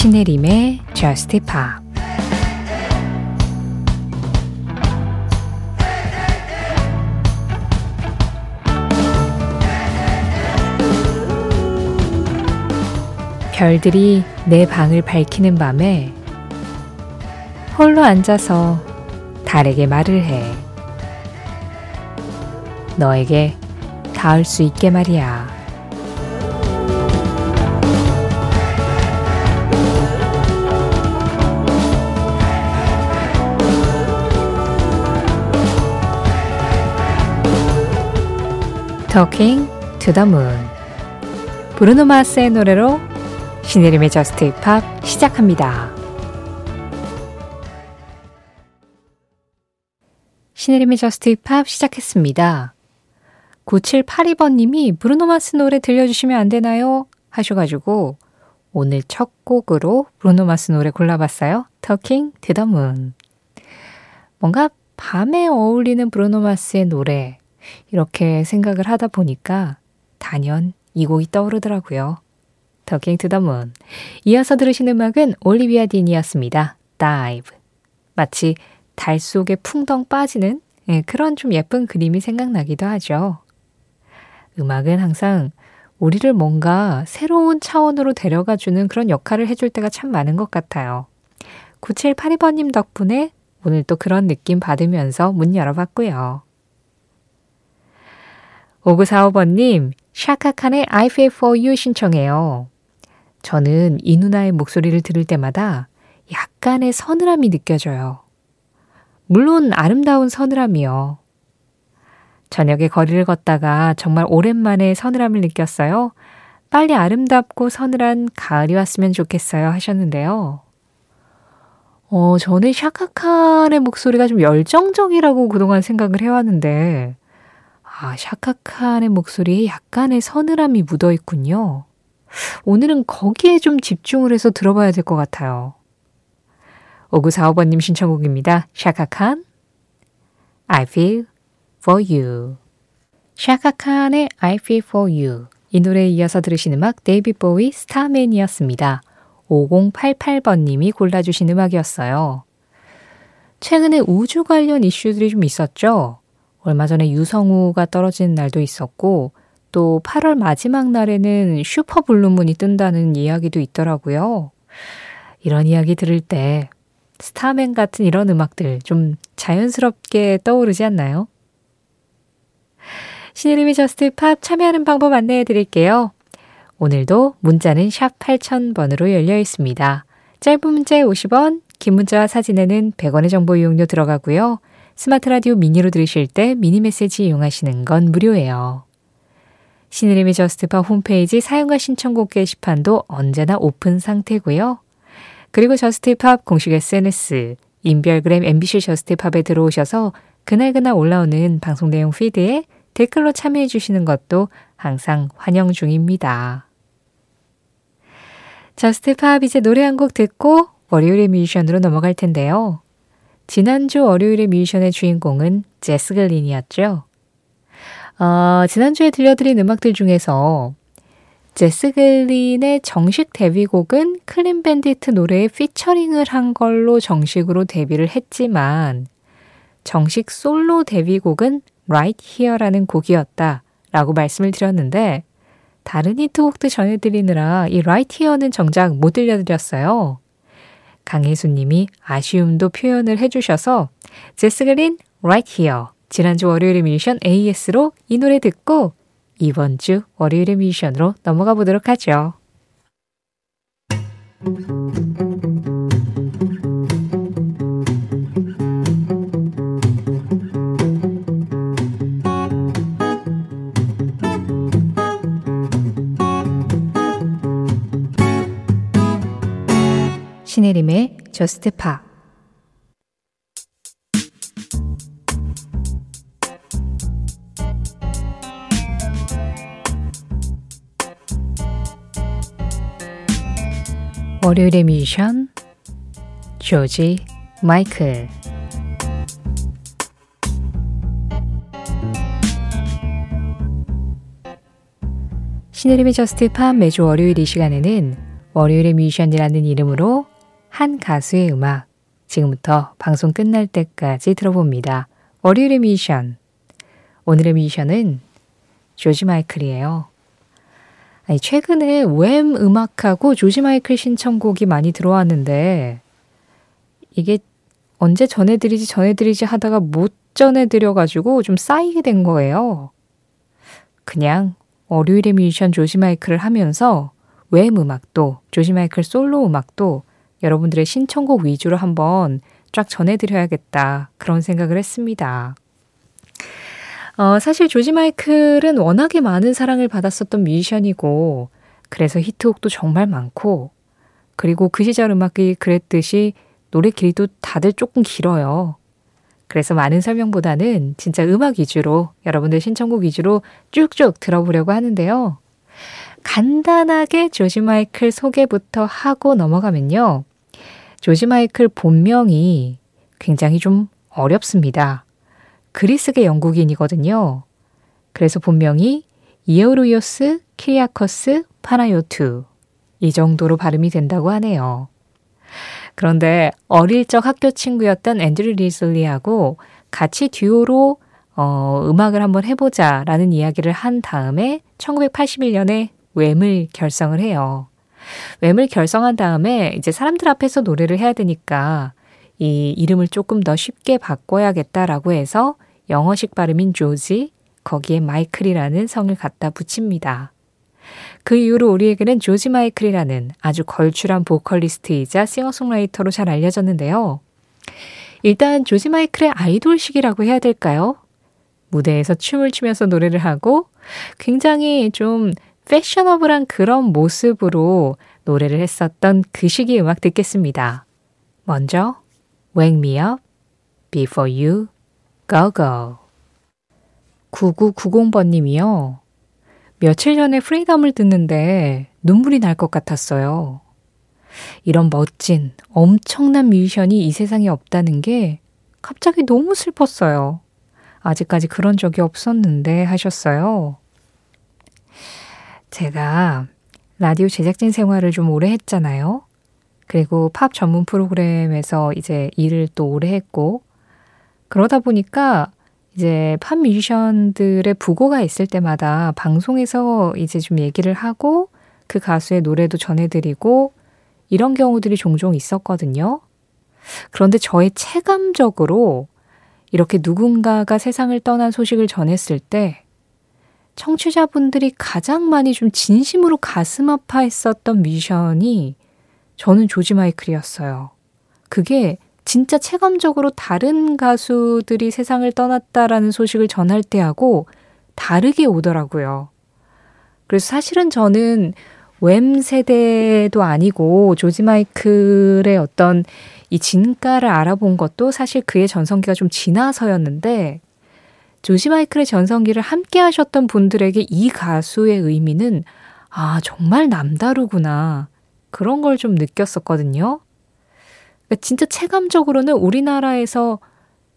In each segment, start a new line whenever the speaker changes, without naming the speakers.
신혜림의 Just Pop 별들이 내 방을 밝히는 밤에 홀로 앉아서 달에게 말을 해. 너에게 닿을 수 있게 말이야. Talking to the Moon 브루노 마스의 노래로 신혜림의 Just Pop 시작합니다. 신혜림의 Just Pop 시작했습니다. 9782번님이 브루노 마스 노래 들려주시면 안 되나요? 하셔가지고 오늘 첫 곡으로 브루노 마스 노래 골라봤어요. Talking to the Moon. 뭔가 밤에 어울리는 브루노 마스의 노래 이렇게 생각을 하다 보니까 단연 이 곡이 떠오르더라고요. The Moon. 이어서 들으신 음악은 올리비아 딘이었습니다. Dive. 마치 달 속에 풍덩 빠지는 예, 그런 좀 예쁜 그림이 생각나기도 하죠. 음악은 항상 우리를 뭔가 새로운 차원으로 데려가 주는 그런 역할을 해줄 때가 참 많은 것 같아요. 9782번님 덕분에 오늘 또 그런 느낌 받으면서 문 열어봤고요. 5945번님, 샤카칸의 I feel for you 신청해요. 저는 이 누나의 목소리를 들을 때마다 약간의 서늘함이 느껴져요. 물론 아름다운 서늘함이요. 저녁에 거리를 걷다가 정말 오랜만에 서늘함을 느꼈어요. 빨리 아름답고 서늘한 가을이 왔으면 좋겠어요 하셨는데요. 어, 저는 샤카칸의 목소리가 좀 열정적이라고 그동안 생각을 해왔는데, 아, 샤카칸의 목소리에 약간의 서늘함이 묻어 있군요. 오늘은 거기에 좀 집중을 해서 들어봐야 될 것 같아요. 5945번님 신청곡입니다. 샤카칸, I feel for you. 샤카칸의 I feel for you. 이 노래에 이어서 들으신 음악 데이비드 보위 Starman이었습니다. 5088번님이 골라주신 음악이었어요. 최근에 우주 관련 이슈들이 좀 있었죠? 얼마 전에 유성우가 떨어지는 날도 있었고, 또 8월 마지막 날에는 슈퍼 블루문이 뜬다는 이야기도 있더라고요. 이런 이야기 들을 때 Starman 같은 이런 음악들 좀 자연스럽게 떠오르지 않나요? 신혜림의 JUST POP 참여하는 방법 안내해 드릴게요. 오늘도 문자는 샵 8000번으로 열려 있습니다. 짧은 문자에 50원, 긴 문자와 사진에는 100원의 정보 이용료 들어가고요. 스마트 라디오 미니로 들으실 때 미니 메시지 이용하시는 건 무료예요. 신혜림의 JUST POP 홈페이지 사연과 신청곡 게시판도 언제나 오픈 상태고요. 그리고 JUST POP 공식 SNS, 인별그램 MBC JUST POP에 들어오셔서 그날그날 올라오는 방송 내용 피드에 댓글로 참여해 주시는 것도 항상 환영 중입니다. JUST POP 이제 노래 한 곡 듣고 월요일의 뮤지션으로 넘어갈 텐데요. 지난주 월요일의 뮤지션의 주인공은 제스 글린이었죠. 어, 지난주에 들려드린 음악들 중에서 제스 글린의 정식 데뷔곡은 Clean Bandit 노래에 피처링을 한 걸로 정식으로 데뷔를 했지만 정식 솔로 데뷔곡은 Right Here라는 곡이었다 라고 말씀을 드렸는데 다른 히트곡도 전해드리느라 이 Right Here는 정작 못 들려드렸어요. 강혜수님이 아쉬움도 표현을 해주셔서 제스 글린 Right Here 지난주 월요일의 미션 AS로 이 노래 듣고 이번 주 월요일의 미션으로 넘어가 보도록 하죠. 신혜림의 저스트 파 월요일의 미션 조지 마이클. 신혜림의 JUST POP 매주 월요일 이 시간에는 월요일의 뮤지션이라는 이름으로 한 가수의 음악 지금부터 방송 끝날 때까지 들어봅니다. 월요일의 뮤지션 오늘의 뮤지션은 조지 마이클이에요. 아니, 최근에 Wham 음악하고 조지 마이클 신청곡이 많이 들어왔는데 이게 언제 전해드리지 전해드리지 하다가 못 전해드려가지고 좀 쌓이게 된 거예요. 그냥 월요일의 뮤지션 조지 마이클을 하면서 웸 음악도 조지 마이클 솔로 음악도 여러분들의 신청곡 위주로 한번 쫙 전해드려야겠다 그런 생각을 했습니다. 어, 사실 조지 마이클은 워낙에 많은 사랑을 받았었던 뮤지션이고 그래서 히트곡도 정말 많고 그리고 그 시절 음악이 그랬듯이 노래 길이도 다들 조금 길어요. 그래서 많은 설명보다는 진짜 음악 위주로 여러분들 신청곡 위주로 쭉쭉 들어보려고 하는데요. 간단하게 조지 마이클 소개부터 하고 넘어가면요. 조지 마이클 본명이 굉장히 좀 어렵습니다. 그리스계 영국인이거든요. 그래서 본명이 예오르요스 키리아코스 파나요투 이 정도로 발음이 된다고 하네요. 그런데 어릴 적 학교 친구였던 앤드류 리슬리하고 같이 듀오로 어, 음악을 한번 해보자 라는 이야기를 한 다음에 1981년에 웸을 결성을 해요. 웸을 결성한 다음에 이제 사람들 앞에서 노래를 해야 되니까 이 이름을 조금 더 쉽게 바꿔야겠다라고 해서 영어식 발음인 조지, 거기에 마이클이라는 성을 갖다 붙입니다. 그 이후로 우리에게는 조지 마이클이라는 아주 걸출한 보컬리스트이자 싱어송라이터로 잘 알려졌는데요. 일단 조지 마이클의 아이돌식이라고 해야 될까요? 무대에서 춤을 추면서 노래를 하고 굉장히 좀 패셔너블한 그런 모습으로 노래를 했었던 그 시기 음악 듣겠습니다. 먼저 Wake Me Up Before You Go Go 9990번님이요. 며칠 전에 프리덤을 듣는데 눈물이 날 것 같았어요. 이런 멋진, 엄청난 뮤지션이 이 세상에 없다는 게 갑자기 너무 슬펐어요. 아직까지 그런 적이 없었는데 하셨어요. 제가 라디오 제작진 생활을 좀 오래 했잖아요. 그리고 팝 전문 프로그램에서 이제 일을 또 오래 했고, 그러다 보니까 이제 팝 뮤지션들의 부고가 있을 때마다 방송에서 이제 좀 얘기를 하고 그 가수의 노래도 전해드리고 이런 경우들이 종종 있었거든요. 그런데 저의 체감적으로 이렇게 누군가가 세상을 떠난 소식을 전했을 때 청취자분들이 가장 많이 좀 진심으로 가슴 아파했었던 미션이 저는 조지 마이클이었어요. 그게 진짜 체감적으로 다른 가수들이 세상을 떠났다라는 소식을 전할 때하고 다르게 오더라고요. 그래서 사실은 저는 웸 세대도 아니고 조지 마이클의 어떤 이 진가를 알아본 것도 사실 그의 전성기가 좀 지나서였는데 조지 마이클의 전성기를 함께 하셨던 분들에게 이 가수의 의미는 아, 정말 남다르구나. 그런 걸 좀 느꼈었거든요. 그러니까 진짜 체감적으로는 우리나라에서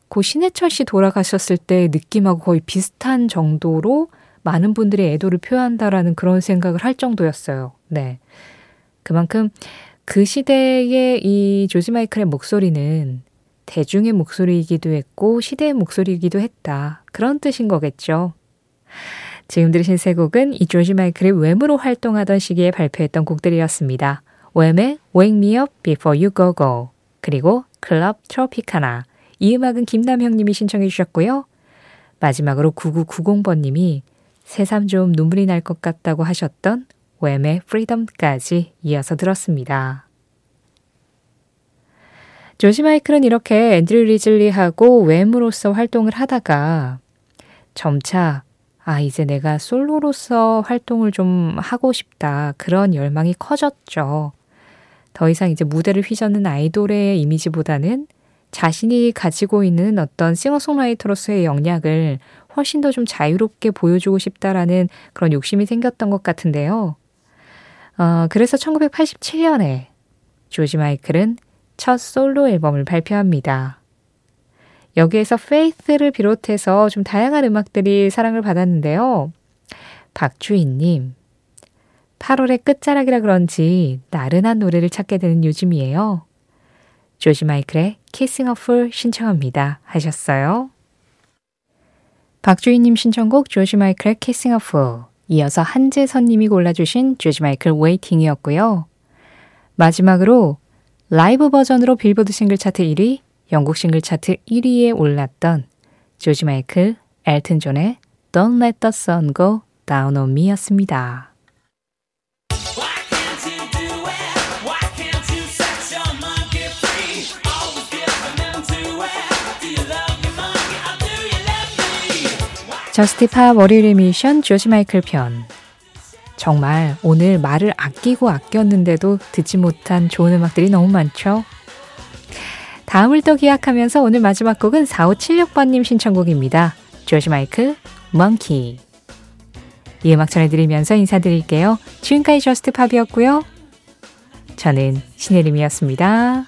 고 신해철 씨 돌아가셨을 때 느낌하고 거의 비슷한 정도로 많은 분들이 애도를 표한다라는 그런 생각을 할 정도였어요. 네. 그만큼 그 시대의 이 조지 마이클의 목소리는 대중의 목소리이기도 했고 시대의 목소리이기도 했다. 그런 뜻인 거겠죠. 지금 들으신 세 곡은 이 조지 마이클의 Wham으로 활동하던 시기에 발표했던 곡들이었습니다. Wham의 Wake Me Up Before You Go Go 그리고 Club Tropicana 이 음악은 김남형님이 신청해 주셨고요. 마지막으로 9990번님이 새삼 좀 눈물이 날 것 같다고 하셨던 Wham의 Freedom까지 이어서 들었습니다. 조지 마이클은 이렇게 앤드류 리즐리하고 Wham으로서 활동을 하다가 점차 아, 이제 내가 솔로로서 활동을 좀 하고 싶다. 그런 열망이 커졌죠. 더 이상 이제 무대를 휘젓는 아이돌의 이미지보다는 자신이 가지고 있는 어떤 싱어송라이터로서의 역량을 훨씬 더 좀 자유롭게 보여주고 싶다라는 그런 욕심이 생겼던 것 같은데요. 어, 그래서 1987년에 조지 마이클은 첫 솔로 앨범을 발표합니다. 여기에서 Faith를 비롯해서 좀 다양한 음악들이 사랑을 받았는데요. 박주희님, 8월의 끝자락이라 그런지 나른한 노래를 찾게 되는 요즘이에요. 조지 마이클의 Kissing a Fool 신청합니다. 하셨어요. 박주희님 신청곡 조지 마이클의 Kissing a Fool 이어서 한재선님이 골라주신 조지 마이클 Waiting이었고요. 마지막으로 라이브 버전으로 빌보드 싱글 차트 1위, 영국 싱글 차트 1위에 올랐던 조지 마이클, 엘튼 존의 Don't Let the Sun Go Down on Me였습니다. JUST POP 월요일의 뮤지션 조지 마이클 편. 정말 오늘 말을 아끼고 아꼈는데도 듣지 못한 좋은 음악들이 너무 많죠? 다음을 또 기약하면서 오늘 마지막 곡은 4576번님 신청곡입니다. 조지 마이클, Monkey. 이 음악 전해드리면서 인사드릴게요. 지금까지 저스트 팝이었고요. 저는 신혜림이었습니다.